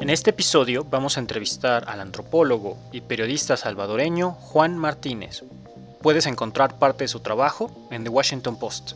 En este episodio vamos a entrevistar al antropólogo y periodista salvadoreño Juan Martínez. Puedes encontrar parte de su trabajo en The Washington Post.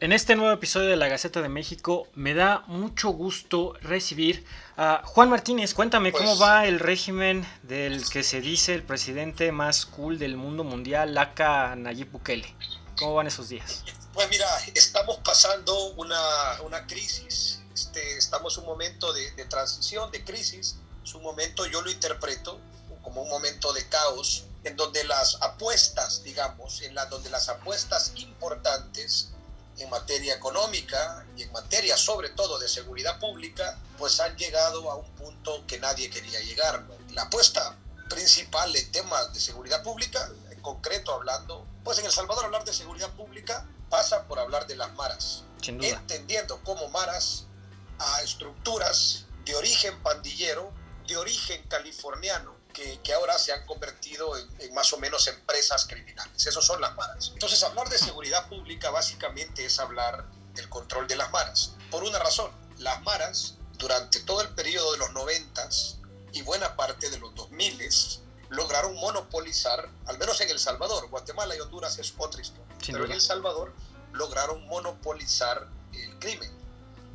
En este nuevo episodio de la Gaceta de México me da mucho gusto recibir a Juan Martínez. Cuéntame cómo Pues- va el régimen del que se dice el presidente más cool del mundo mundial, Laca Nayib Bukele. ¿Cómo van esos días? Pues mira, estamos pasando una, una crisis, este, estamos en un momento de, de transición, de crisis, es un momento, yo lo interpreto como un momento de caos, en donde las apuestas, digamos, en la, donde las apuestas importantes en materia económica y en materia sobre todo de seguridad pública, pues han llegado a un punto que nadie quería llegar. ¿no? La apuesta principal en temas de seguridad pública, en concreto hablando, pues en El Salvador hablar de seguridad pública pasa por hablar de las maras, entendiendo como maras a estructuras de origen pandillero, de origen californiano, que, que ahora se han convertido en, en más o menos empresas criminales. Esos son las maras. Entonces, hablar de seguridad pública básicamente es hablar del control de las maras. Por una razón, las maras, durante todo el periodo de los noventas y buena parte de los 2000 lograron monopolizar, al menos en El Salvador, Guatemala y Honduras es otra historia, Sin pero duda. en El Salvador lograron monopolizar el crimen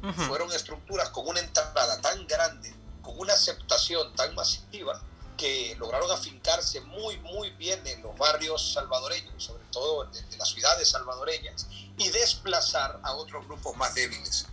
Ujú. fueron estructuras con una entrada tan grande, con una aceptación tan masiva, que lograron afincarse muy, muy bien en los barrios salvadoreños, sobre todo de las ciudades salvadoreñas, y desplazar a otros grupos más débiles.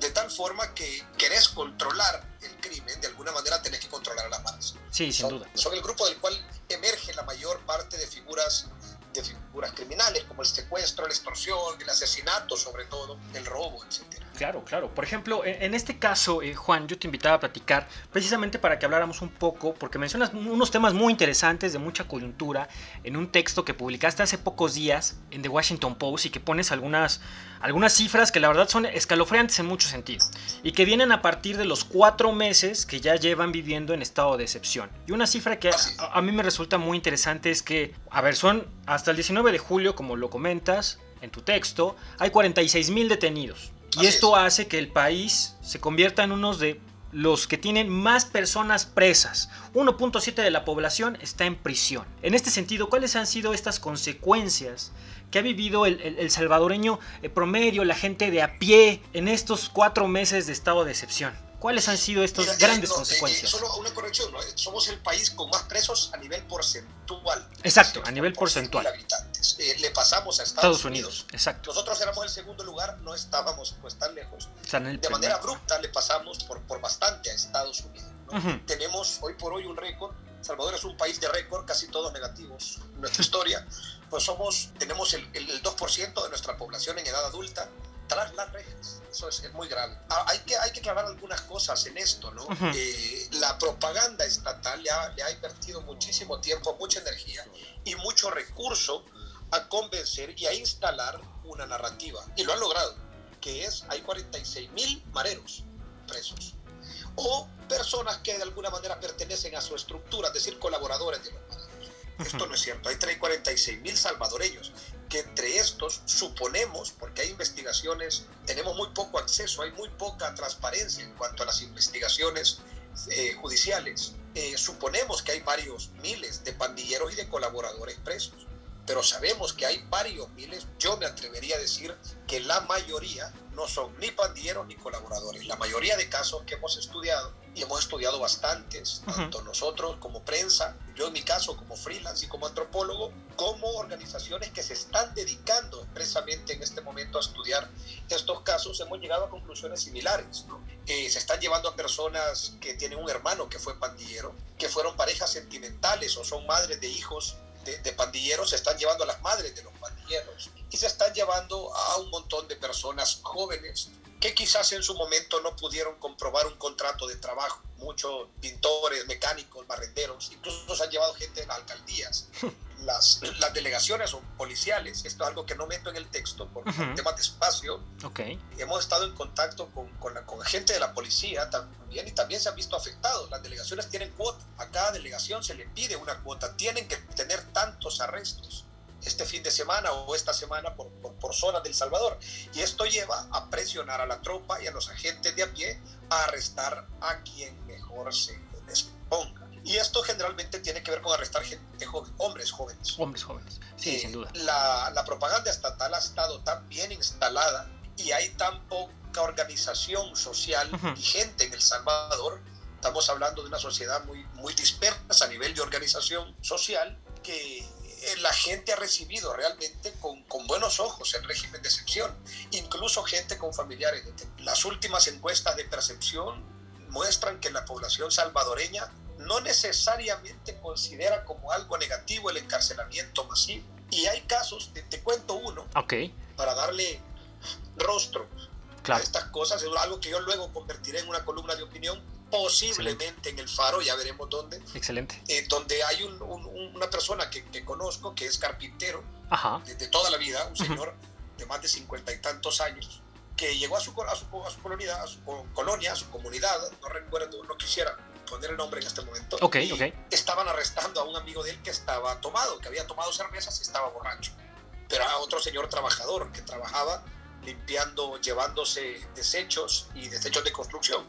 De tal forma que querés controlar el crimen, de alguna manera tenés que controlar a las manos. Sí, sin Son, duda. son el grupo del cual emerge la mayor parte de figuras de figuras criminales como el secuestro, la extorsión, el asesinato sobre todo, el robo, etcétera. Claro, claro. Por ejemplo, en en este caso, eh, Juan, yo te invitaba a platicar precisamente para que habláramos un poco, porque mencionas unos temas muy interesantes de mucha coyuntura en un texto que publicaste hace pocos días en The Washington Post y que pones algunas, algunas cifras que la verdad son escalofriantes en mucho sentido y que vienen a partir de los cuatro meses que ya llevan viviendo en estado de excepción. Y una cifra que a, a mí me resulta muy interesante es que, a ver, son hasta el 19 de julio, como lo comentas en tu texto, hay 46 mil detenidos. Y esto hace que el país se convierta en uno de los que tienen más personas presas. 1.7 de la población está en prisión. En este sentido, ¿cuáles han sido estas consecuencias que ha vivido el, el- el salvadoreño eh, promedio, la gente de a pie, en estos cuatro meses de estado de excepción? ¿Cuáles han sido estas Mira, grandes eh, no, eh, consecuencias? eh, solo una corrección, ¿no? somos el país con más presos a nivel porcentual. Exacto, a nivel por 100.000 porcentual. habitantes. Eh, le pasamos a Estados, Estados Unidos, exacto. Nosotros éramos el segundo lugar, no estábamos pues tan lejos. De manera primer- abrupta le pasamos por, por bastante a Estados Unidos. ¿no? Ujú. Tenemos hoy por hoy un récord. Salvador es un país de récord, casi todos negativos en nuestra historia. Pues somos, tenemos el, el, el 2% de nuestra población en edad adulta tras las rejas. Eso es, es muy grave. Ah, hay, que, hay que aclarar algunas cosas en esto, ¿no? Ujú. Eh, la propaganda estatal le ha, le ha invertido muchísimo tiempo, mucha energía y mucho recurso a convencer y a instalar una narrativa. Y lo han logrado, que es, hay 46 mil mareros presos. O personas que de alguna manera pertenecen a su estructura, es decir, colaboradores de los mareros. Esto no es cierto. Hay 46 mil salvadoreños que entre estos suponemos, porque hay investigaciones, tenemos muy poco acceso, hay muy poca transparencia en cuanto a las investigaciones eh, judiciales. Eh, suponemos que hay varios miles de pandilleros y de colaboradores presos, pero sabemos que hay varios miles. Yo me atrevería a decir que la mayoría no son ni pandilleros ni colaboradores. La mayoría de casos que hemos estudiado, y hemos estudiado bastantes, Ujú. tanto nosotros como prensa, yo en mi caso como freelance y como antropólogo, como organizaciones que se están dedicando expresamente en este momento a estudiar estos casos, hemos llegado a conclusiones similares. ¿no? Eh, se están llevando a personas que tienen un hermano que fue pandillero, que fueron parejas sentimentales o son madres de hijos de, de pandilleros, se están llevando a las madres de los pandilleros y se están llevando a un montón de personas jóvenes que quizás en su momento no pudieron comprobar un contrato de trabajo. Muchos pintores, mecánicos, barrenderos, incluso se han llevado gente de las alcaldías. Las, las delegaciones son policiales, esto es algo que no meto en el texto por Ujú. temas de espacio. Ok. Hemos estado en contacto con, con, la, con gente de la policía también y también se han visto afectados. Las delegaciones tienen cuota, a cada delegación se le pide una cuota, tienen que tener tantos arrestos este fin de semana o esta semana por, por, zonas del Salvador. Y esto lleva a presionar a la tropa y a los agentes de a pie a arrestar a quien mejor se les ponga. Y esto generalmente tiene que ver con arrestar gente joven, hombres jóvenes. Hombres jóvenes, sí, eh, sin duda. La, la propaganda estatal ha estado tan bien instalada y hay tan poca organización social vigente en El Salvador. Estamos hablando de una sociedad muy, muy dispersa a nivel de organización social que eh, la gente ha recibido realmente con, con, buenos ojos el régimen de excepción, incluso gente con familiares. Las últimas encuestas de percepción muestran que la población salvadoreña no necesariamente considera como algo negativo el encarcelamiento masivo. Y hay casos, te, cuento uno, okay. para darle rostro a estas cosas, es algo que yo luego convertiré en una columna de opinión, posiblemente en el Faro, ya veremos dónde. Excelente. Eh, donde hay una persona que, conozco que es carpintero De, toda la vida, un señor de más de cincuenta y tantos años, que llegó a su, a su, a su colonia, a su colonia, a su comunidad, no recuerdo, no quisiera poner el nombre en este momento. Ok, y Estaban arrestando a un amigo de él que estaba tomado, que había tomado cervezas y estaba borracho. Pero a otro señor trabajador que trabajaba limpiando, llevándose desechos y desechos de construcción.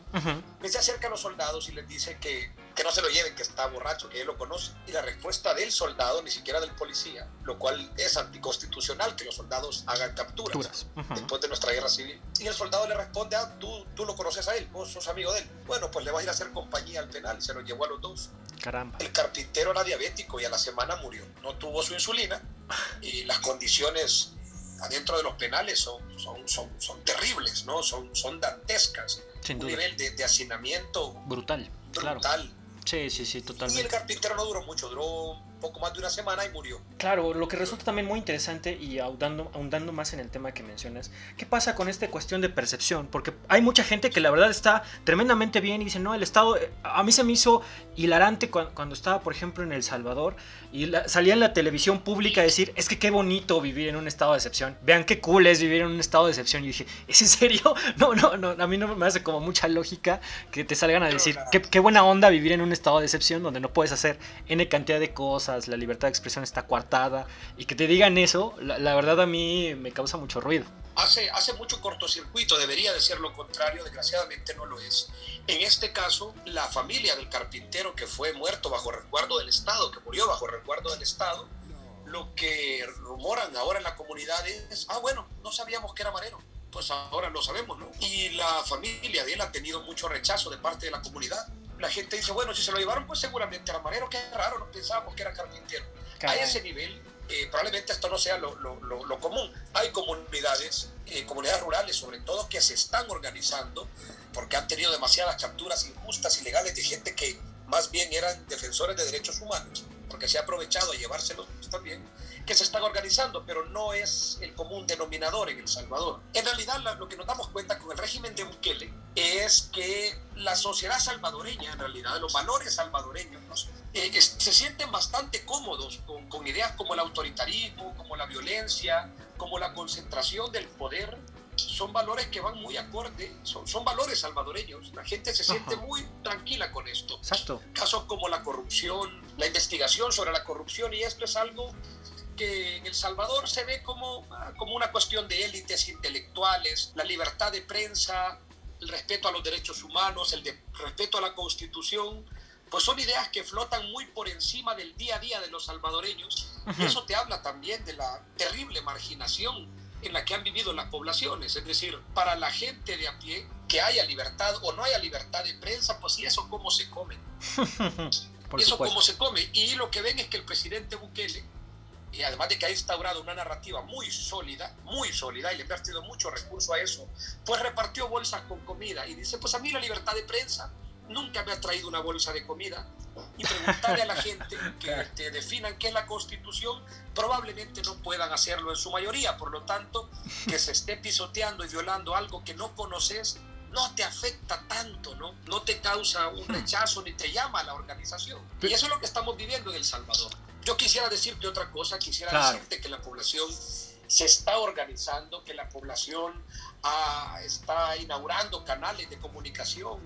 Me se acerca a los soldados y les dice que, que no se lo lleven, que está borracho, que él lo conoce. Y la respuesta del soldado, ni siquiera del policía, lo cual es anticonstitucional que los soldados hagan capturas después de nuestra guerra civil. Y el soldado le responde, ah, tú, tú lo conoces a él, vos sos amigo de él. Bueno, pues le vas a ir a hacer compañía al penal. Y se lo llevó a los dos. Caramba. El carpintero era diabético y a la semana murió. No tuvo su insulina y las condiciones adentro de los penales son, son, son, son terribles, ¿no? Son, son dantescas. Un nivel de, de hacinamiento brutal. Brutal. Claro. Sí, sí, sí, totalmente. Y el carpintero no duró mucho, duró poco más de una semana y murió. Claro, lo que resulta también muy interesante y ahondando, ahondando más en el tema que mencionas, ¿qué pasa con esta cuestión de percepción? Porque hay mucha gente que la verdad está tremendamente bien y dice, no, el Estado, eh, a mí se me hizo hilarante cuando, estaba, por ejemplo, en El Salvador y salía en la televisión pública a decir, es que qué bonito vivir en un estado de excepción, vean qué cool es vivir en un estado de excepción. Y dije, ¿es en serio? No, no, no, a mí no me hace como mucha lógica que te salgan a decir, qué, qué buena onda vivir en un estado de excepción donde no puedes hacer N cantidad de cosas, la libertad de expresión está coartada y que te digan eso, la, verdad a mí me causa mucho ruido. Hace, hace mucho cortocircuito, debería de ser lo contrario, desgraciadamente no lo es. En este caso, la familia del carpintero que fue muerto bajo resguardo del Estado, que murió bajo resguardo del Estado, lo que rumoran ahora en la comunidad es, ah, bueno, no sabíamos que era marero pues ahora lo sabemos, ¿no? Y la familia de él ha tenido mucho rechazo de parte de la comunidad la gente dice, bueno, si se lo llevaron, pues seguramente era marero, qué raro, no pensábamos que era carpintero. A ese nivel, eh, probablemente esto no sea lo, lo, lo, común. Hay comunidades, eh, comunidades rurales sobre todo, que se están organizando porque han tenido demasiadas capturas injustas, ilegales de gente que más bien eran defensores de derechos humanos, porque se ha aprovechado a llevárselos también que se están organizando, pero no es el común denominador en El Salvador. En realidad, lo que nos damos cuenta con el régimen de Bukele es que la sociedad salvadoreña, en realidad, los valores salvadoreños, eh, se sienten bastante cómodos con, con ideas como el autoritarismo, como la violencia, como la concentración del poder son valores que van muy acorde, son, son valores salvadoreños. La gente se siente muy tranquila con esto. Exacto. Casos como la corrupción, la investigación sobre la corrupción, y esto es algo que en El Salvador se ve como, como una cuestión de élites intelectuales, la libertad de prensa, el respeto a los derechos humanos, el de, respeto a la constitución, pues son ideas que flotan muy por encima del día a día de los salvadoreños. Y eso te habla también de la terrible marginación en la que han vivido las poblaciones. Es decir, para la gente de a pie, que haya libertad o no haya libertad de prensa, pues y eso cómo se come. eso cómo se come. Y lo que ven es que el presidente Bukele y además de que ha instaurado una narrativa muy sólida, muy sólida, y le ha invertido mucho recurso a eso, pues repartió bolsas con comida y dice, pues a mí la libertad de prensa nunca me ha traído una bolsa de comida y preguntarle a la gente que te definan qué es la constitución, probablemente no puedan hacerlo en su mayoría, por lo tanto, que se esté pisoteando y violando algo que no conoces, no te afecta tanto, ¿no? No te causa un rechazo ni te llama a la organización. Y eso es lo que estamos viviendo en El Salvador. Yo quisiera decirte otra cosa, quisiera decirte que la población se está organizando, que la población ah, está inaugurando canales de comunicación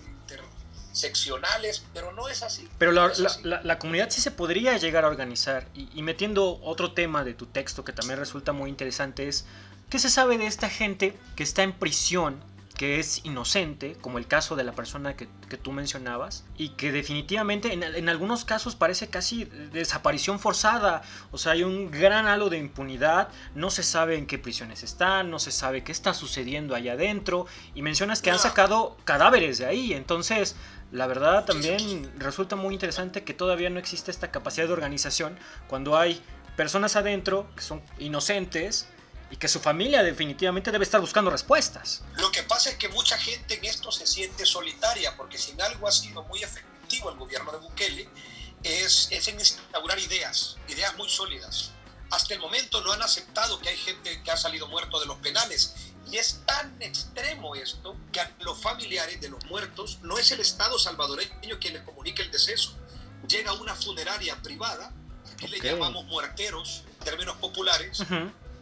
seccionales, pero no es así. Pero la, no la- la comunidad sí se podría llegar a organizar. Y, y metiendo otro tema de tu texto que también resulta muy interesante es, ¿qué se sabe de esta gente que está en prisión, que es inocente, como el caso de la persona que, que tú mencionabas, y que definitivamente en, en algunos casos parece casi desaparición forzada? O sea, hay un gran halo de impunidad, no se sabe en qué prisiones están, no se sabe qué está sucediendo allá adentro, y mencionas que han No. sacado cadáveres de ahí, entonces... La verdad también resulta muy interesante que todavía no existe esta capacidad de organización cuando hay personas adentro que son inocentes y que su familia definitivamente debe estar buscando respuestas. Lo que pasa es que mucha gente en esto se siente solitaria, porque si en algo ha sido muy efectivo el gobierno de Bukele, es, es en instaurar ideas, ideas muy sólidas. Hasta el momento no han aceptado que hay gente que ha salido muerto de los penales. Y es tan extremo esto que a los familiares de los muertos no es el Estado salvadoreño quien les comunica el deceso. Llega una funeraria privada, que Ok. le llamamos muerteros, en términos populares.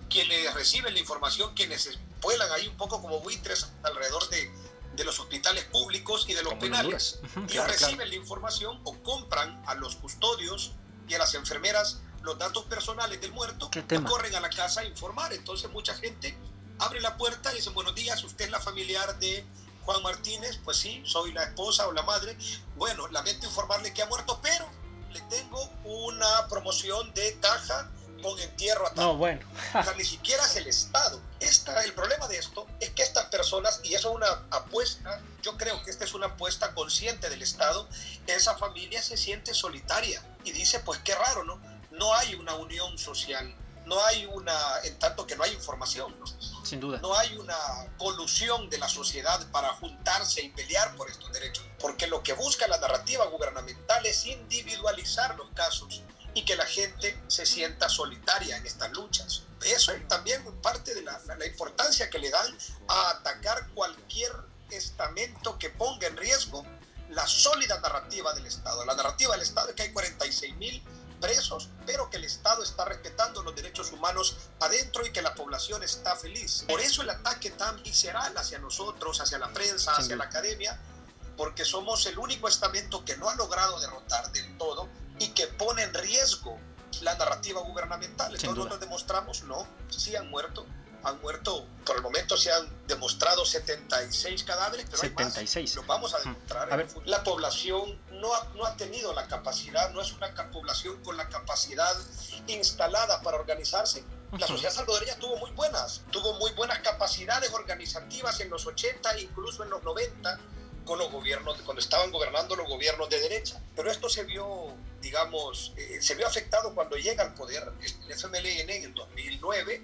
Quienes reciben la información, quienes vuelan ahí un poco como buitres alrededor de, de los hospitales públicos y de los Como en penales. Ellos claro, reciben claro. la información o compran a los custodios y a las enfermeras los datos personales del muerto ¿Qué y corren a la casa a informar. Entonces mucha gente abre la puerta y dice, buenos días, usted es la familiar de Juan Martínez, pues sí, soy la esposa o la madre. Bueno, lamento informarle que ha muerto, pero le tengo una promoción de caja con entierro a tal No, bueno. o sea, ni siquiera es el Estado. Esta, el problema de esto es que estas personas, y eso es una apuesta, yo creo que esta es una apuesta consciente del Estado, esa familia se siente solitaria y dice, pues qué raro, ¿no? No hay una unión social, no hay una, en tanto que no hay información, ¿no? Sin duda. no hay una colusión de la sociedad para juntarse y pelear por estos derechos, porque lo que busca la narrativa gubernamental es individualizar los casos y que la gente se sienta solitaria en estas luchas. Eso es también parte de la, la- importancia que le dan a atacar cualquier estamento que ponga en riesgo la sólida narrativa del Estado. La narrativa del Estado es que hay 46 mil presos, pero que el Estado está respetando los derechos humanos adentro y que la población está feliz. Por eso el ataque tan visceral hacia nosotros, hacia la prensa, hacia la academia, porque somos el único estamento que no ha logrado derrotar del todo y que pone en riesgo la narrativa gubernamental. Entonces nosotros demostramos, no, sí han muerto, han muerto, por el momento se han demostrado 76 cadáveres, pero hay más. 76. Los vamos a demostrar. A ver. La población no ha, no ha tenido la capacidad, no es una población con la capacidad instalada para organizarse. La sociedad salvadoreña tuvo muy buenas, tuvo muy buenas capacidades organizativas en los 80, incluso en los 90, con los gobiernos, cuando estaban gobernando los gobiernos de derecha. Pero esto se vio, digamos, eh, se vio afectado cuando llega al poder el FMLN en el 2009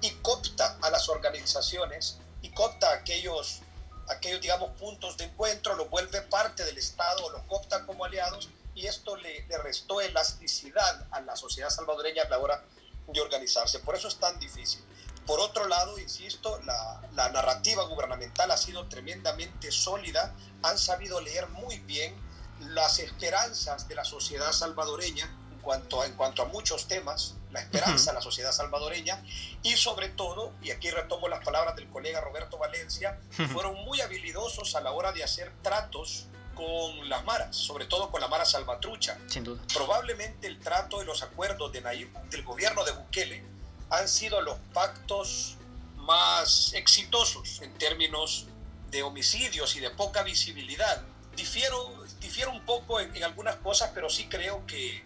y copta a las organizaciones y copta aquellos, aquellos, digamos, puntos de encuentro, los vuelve parte del Estado, los copta como aliados y esto le, le restó elasticidad a la sociedad salvadoreña a la hora de organizarse. Por eso es tan difícil. Por otro lado, insisto, la, la narrativa gubernamental ha sido tremendamente sólida, han sabido leer muy bien las esperanzas de la sociedad salvadoreña en cuanto a, en cuanto a muchos temas, la esperanza de la sociedad salvadoreña y sobre todo, y aquí retomo las palabras del colega Roberto Valencia, fueron muy habilidosos a la hora de hacer tratos con las maras, sobre todo con la mara salvatrucha. Sin duda. Probablemente el trato y los acuerdos de Nayib, del gobierno de Bukele han sido los pactos más exitosos en términos de homicidios y de poca visibilidad. Difiero, difiero un poco en, en algunas cosas, pero sí creo que,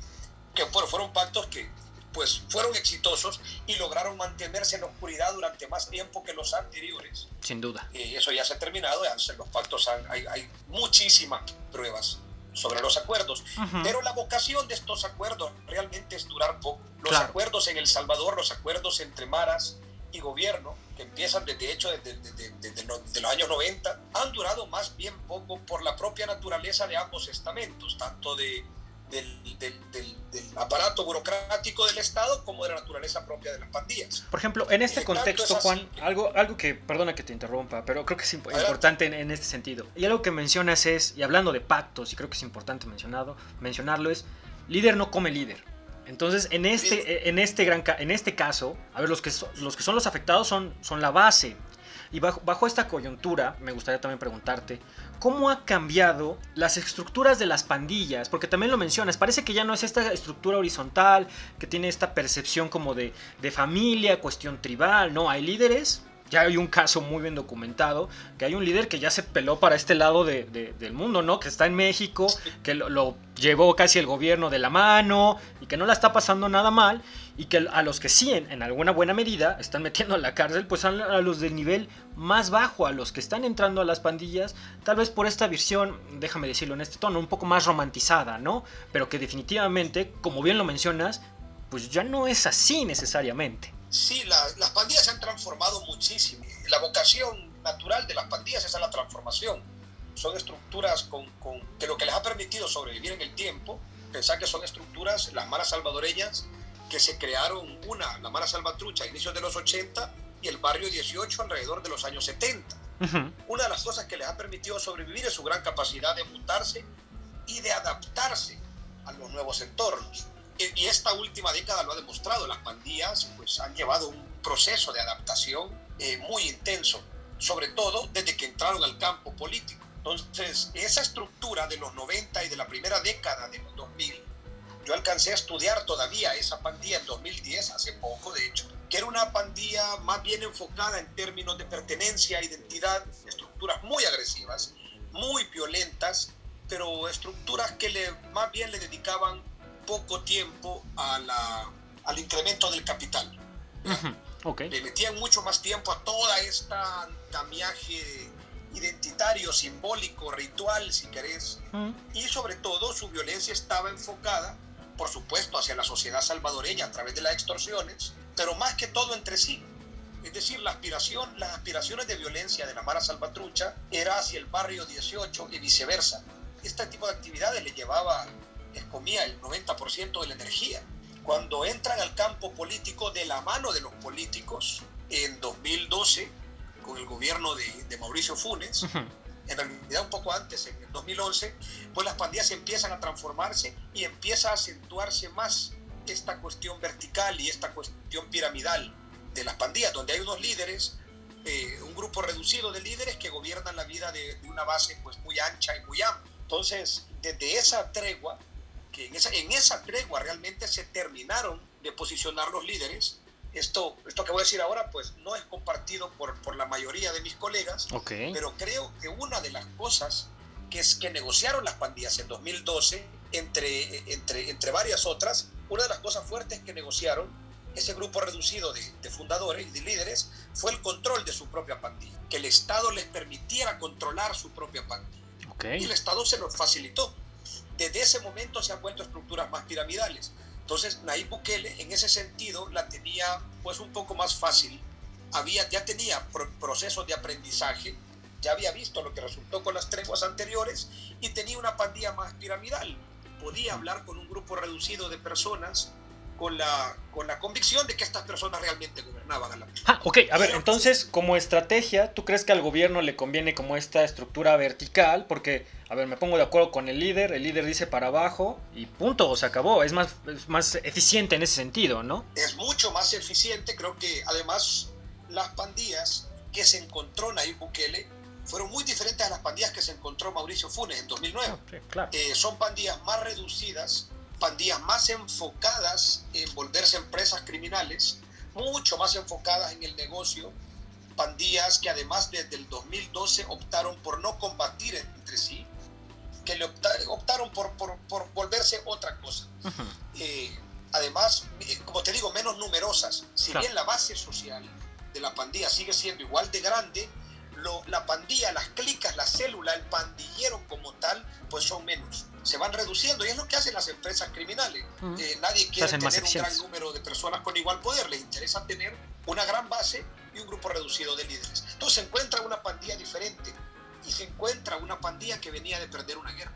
que fueron, fueron pactos que pues fueron exitosos y lograron mantenerse en la oscuridad durante más tiempo que los anteriores. Sin duda. Y eso ya se ha terminado, ya se- los pactos han- hay, hay muchísimas pruebas sobre los acuerdos. Pero la vocación de estos acuerdos realmente es durar poco. Los Claro. acuerdos en El Salvador, los acuerdos entre maras y gobierno, que empiezan desde hecho desde, desde- desde lo- de los años 90, han durado más bien poco por la propia naturaleza de ambos estamentos, tanto de, del, del- del- del aparato burocrático del Estado como de la naturaleza propia de las pandillas. Por ejemplo, en este contexto, Juan, algo, algo que, perdona que te interrumpa, pero creo que es imp- importante en, en este sentido. Y algo que mencionas es, y hablando de pactos, y creo que es importante mencionado, mencionarlo, es líder no come líder. Entonces, en este, en este, gran, en este caso, a ver, los que, so- los que son los afectados son, son la base. Y bajo, esta coyuntura, me gustaría también preguntarte, ¿cómo ha cambiado las estructuras de las pandillas? Porque también lo mencionas, parece que ya no es esta estructura horizontal, que tiene esta percepción como de, de familia, cuestión tribal, ¿no? Hay líderes ya hay un caso muy bien documentado, que hay un líder que ya se peló para este lado de, del mundo, ¿no? Que está en México, que lo, llevó casi el gobierno de la mano y que no la está pasando nada mal y que a los que sí, en, alguna buena medida, están metiendo a la cárcel, pues a, los del nivel más bajo, a los que están entrando a las pandillas, tal vez por esta visión, déjame decirlo en este tono, un poco más romantizada, ¿no? Pero que definitivamente, como bien lo mencionas, pues ya no es así necesariamente. Sí, las pandillas se han transformado muchísimo. La vocación natural de las pandillas es la transformación. Son estructuras con, que lo que les ha permitido sobrevivir en el tiempo, pensar que son estructuras, las maras salvadoreñas, que se crearon una, la Mara Salvatrucha, a inicios de los 80 y el barrio 18 alrededor de los años 70. Una de las cosas que les ha permitido sobrevivir es su gran capacidad de mutarse y de adaptarse a los nuevos entornos y esta última década lo ha demostrado, las pandillas pues, han llevado un proceso de adaptación eh, muy intenso, sobre todo desde que entraron al campo político. Entonces, esa estructura de los 90 y de la primera década de los 2000, yo alcancé a estudiar todavía esa pandilla en 2010, hace poco de hecho, que era una pandilla más bien enfocada en términos de pertenencia, identidad, estructuras muy agresivas, muy violentas, pero estructuras que le, más bien le dedicaban poco tiempo a la, al incremento del capital. Le metían mucho más tiempo a toda esta andamiaje identitario, simbólico, ritual, si querés. Y sobre todo su violencia estaba enfocada, por supuesto, hacia la sociedad salvadoreña a través de las extorsiones, pero más que todo entre sí. Es decir, la aspiración, las aspiraciones de violencia de la Mara Salvatrucha era hacia el barrio 18 y viceversa. Este tipo de actividades le llevaba comía el 90% de la energía. Cuando entran al campo político de la mano de los políticos en 2012, con el gobierno de, Mauricio Funes, en realidad un poco antes, en el 2011, pues las pandillas empiezan a transformarse y empieza a acentuarse más esta cuestión vertical y esta cuestión piramidal de las pandillas, donde hay unos líderes, eh, un grupo reducido de líderes que gobiernan la vida de, de, una base pues muy ancha y muy amplia. Entonces, desde esa tregua que en esa, en esa tregua realmente se terminaron de posicionar los líderes. Esto, esto que voy a decir ahora, pues no es compartido por, por la mayoría de mis colegas, pero creo que una de las cosas que es que negociaron las pandillas en 2012, entre, entre, entre varias otras, una de las cosas fuertes que negociaron ese grupo reducido de, de, fundadores y de líderes fue el control de su propia pandilla, que el Estado les permitiera controlar su propia pandilla. Y el Estado se lo facilitó desde ese momento se han vuelto estructuras más piramidales. Entonces, Nayib Bukele en ese sentido la tenía pues un poco más fácil. Había, ya tenía procesos de aprendizaje, ya había visto lo que resultó con las treguas anteriores y tenía una pandilla más piramidal. Podía hablar con un grupo reducido de personas con la, con la convicción de que estas personas realmente gobernaban a la Ah, ok, a ver, entonces como estrategia, ¿tú crees que al gobierno le conviene como esta estructura vertical? Porque, a ver, me pongo de acuerdo con el líder, el líder dice para abajo y punto, se acabó, es más, más eficiente en ese sentido, ¿no? Es mucho más eficiente, creo que además las pandillas que se encontró Nayib Bukele fueron muy diferentes a las pandillas que se encontró Mauricio Funes en 2009. claro. Eh, son pandillas más reducidas, pandillas más enfocadas en volverse empresas criminales, mucho más enfocadas en el negocio, pandillas que además desde el 2012 optaron por no combatir entre sí, que le optaron, por, por, volverse otra cosa. Eh, además, eh, como te digo, menos numerosas. Si bien la base social de la pandilla sigue siendo igual de grande, la pandilla, las clicas, la célula, el pandillero como tal, pues son menos. Se van reduciendo y es lo que hacen las empresas criminales. Eh, nadie quiere tener un gran número de personas con igual poder, les interesa tener una gran base y un grupo reducido de líderes. Entonces se encuentra una pandilla diferente y se encuentra una pandilla que venía de perder una guerra.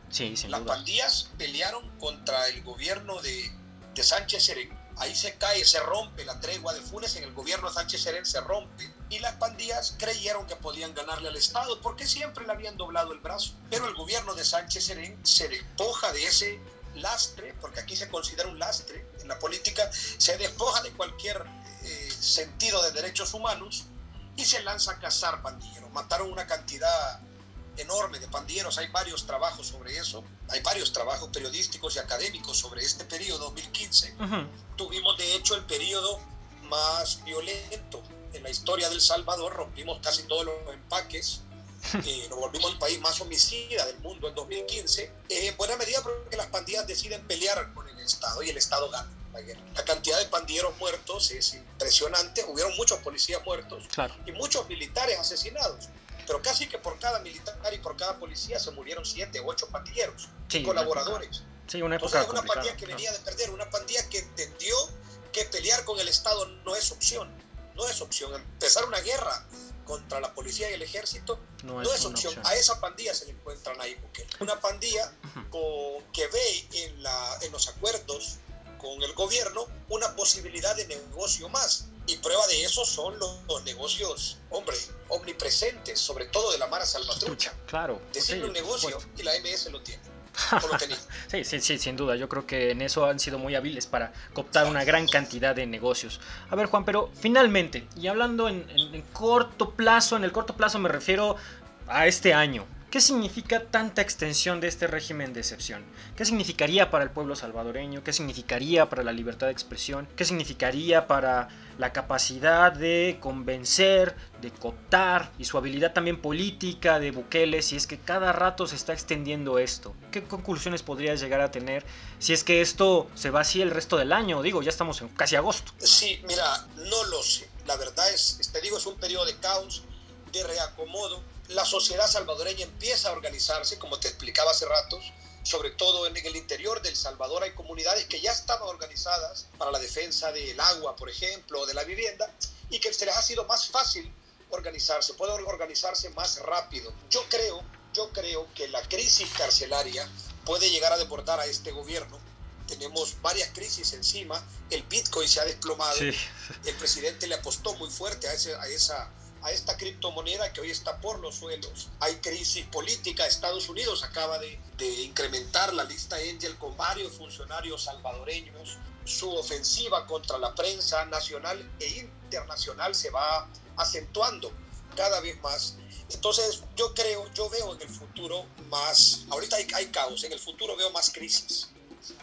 Las pandillas pelearon contra el gobierno de, de Sánchez Serén ahí se cae, se rompe la tregua de Funes en el gobierno de Sánchez Serén, se rompe. Y las pandillas creyeron que podían ganarle al Estado porque siempre le habían doblado el brazo. Pero el gobierno de Sánchez Serén se despoja de ese lastre, porque aquí se considera un lastre en la política, se despoja de cualquier eh, sentido de derechos humanos y se lanza a cazar pandilleros. Mataron una cantidad enorme de pandilleros. Hay varios trabajos sobre eso. Hay varios trabajos periodísticos y académicos sobre este periodo 2015. Tuvimos de hecho el periodo más violento historia del Salvador. Rompimos casi todos los empaques. Eh, nos volvimos el país más homicida del mundo en 2015. Eh, en buena medida porque las pandillas deciden pelear con el Estado y el Estado gana. La cantidad de pandilleros muertos es impresionante. Hubieron muchos policías muertos y muchos militares asesinados. Pero casi que por cada militar y por cada policía se murieron siete o ocho pandilleros, colaboradores. sí, una época Entonces, una pandilla que venía de perder, una pandilla que entendió que pelear con el Estado no es opción. No es opción. Empezar una guerra contra la policía y el ejército no, es, opción. A esa pandilla se le encuentran ahí porque una pandilla que ve en, la, en los acuerdos con el gobierno una posibilidad de negocio más. Y prueba de eso son los, negocios, hombre, omnipresentes, sobre todo de la Mara Salvatrucha. Claro. Decirle un negocio y la MS lo tiene. sí, sí, sí, sin duda. Yo creo que en eso han sido muy hábiles para cooptar una gran cantidad de negocios. A ver, Juan, pero finalmente, y hablando en, en corto plazo, en el corto plazo me refiero a este año. ¿Qué significa tanta extensión de este régimen de excepción? ¿Qué significaría para el pueblo salvadoreño? ¿Qué significaría para la libertad de expresión? ¿Qué significaría para la capacidad de convencer, de cooptar y su habilidad también política de Bukele si es que cada rato se está extendiendo esto? ¿Qué conclusiones podrías llegar a tener si es que esto se va así el resto del año? Digo, ya estamos en casi agosto. Sí, mira, no lo sé. La verdad es, te digo, es un periodo de caos, de reacomodo la sociedad salvadoreña empieza a organizarse, como te explicaba hace ratos, sobre todo en el interior del Salvador hay comunidades que ya estaban organizadas para la defensa del agua, por ejemplo, o de la vivienda, y que se les ha sido más fácil organizarse, pueden organizarse más rápido. Yo creo, yo creo que la crisis carcelaria puede llegar a deportar a este gobierno. Tenemos varias crisis encima, el Bitcoin se ha desplomado, el presidente le apostó muy fuerte a, ese, a esa a esta criptomoneda que hoy está por los suelos. Hay crisis política. Estados Unidos acaba de, incrementar la lista Angel con varios funcionarios salvadoreños. Su ofensiva contra la prensa nacional e internacional se va acentuando cada vez más. Entonces yo creo, yo veo en el futuro más, ahorita hay, hay caos, en el futuro veo más crisis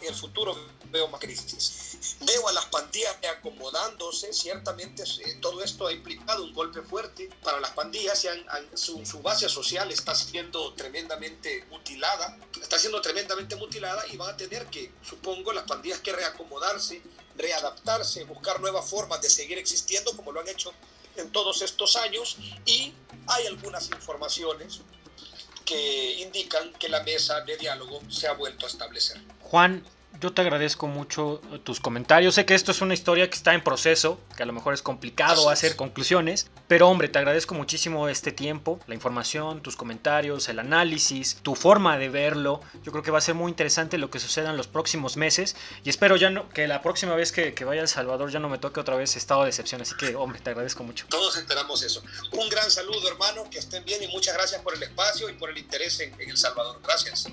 en el futuro veo más crisis. Veo a las pandillas acomodándose, ciertamente eh, todo esto ha implicado un golpe fuerte para las pandillas, y su, su, base social está siendo tremendamente mutilada, está siendo tremendamente mutilada y van a tener que, supongo, las pandillas que reacomodarse, readaptarse, buscar nuevas formas de seguir existiendo como lo han hecho en todos estos años y hay algunas informaciones que indican que la mesa de diálogo se ha vuelto a establecer. Juan, yo te agradezco mucho tus comentarios. Sé que esto es una historia que está en proceso, que a lo mejor es complicado hacer conclusiones, pero hombre, te agradezco muchísimo este tiempo, la información, tus comentarios, el análisis, tu forma de verlo. Yo creo que va a ser muy interesante lo que suceda en los próximos meses y espero ya no, que la próxima vez que, vaya a El Salvador ya no me toque otra vez estado de decepción. Así que, hombre, te agradezco mucho. Todos esperamos eso. Un gran saludo, hermano, que estén bien y muchas gracias por el espacio y por el interés en, en El Salvador. Gracias.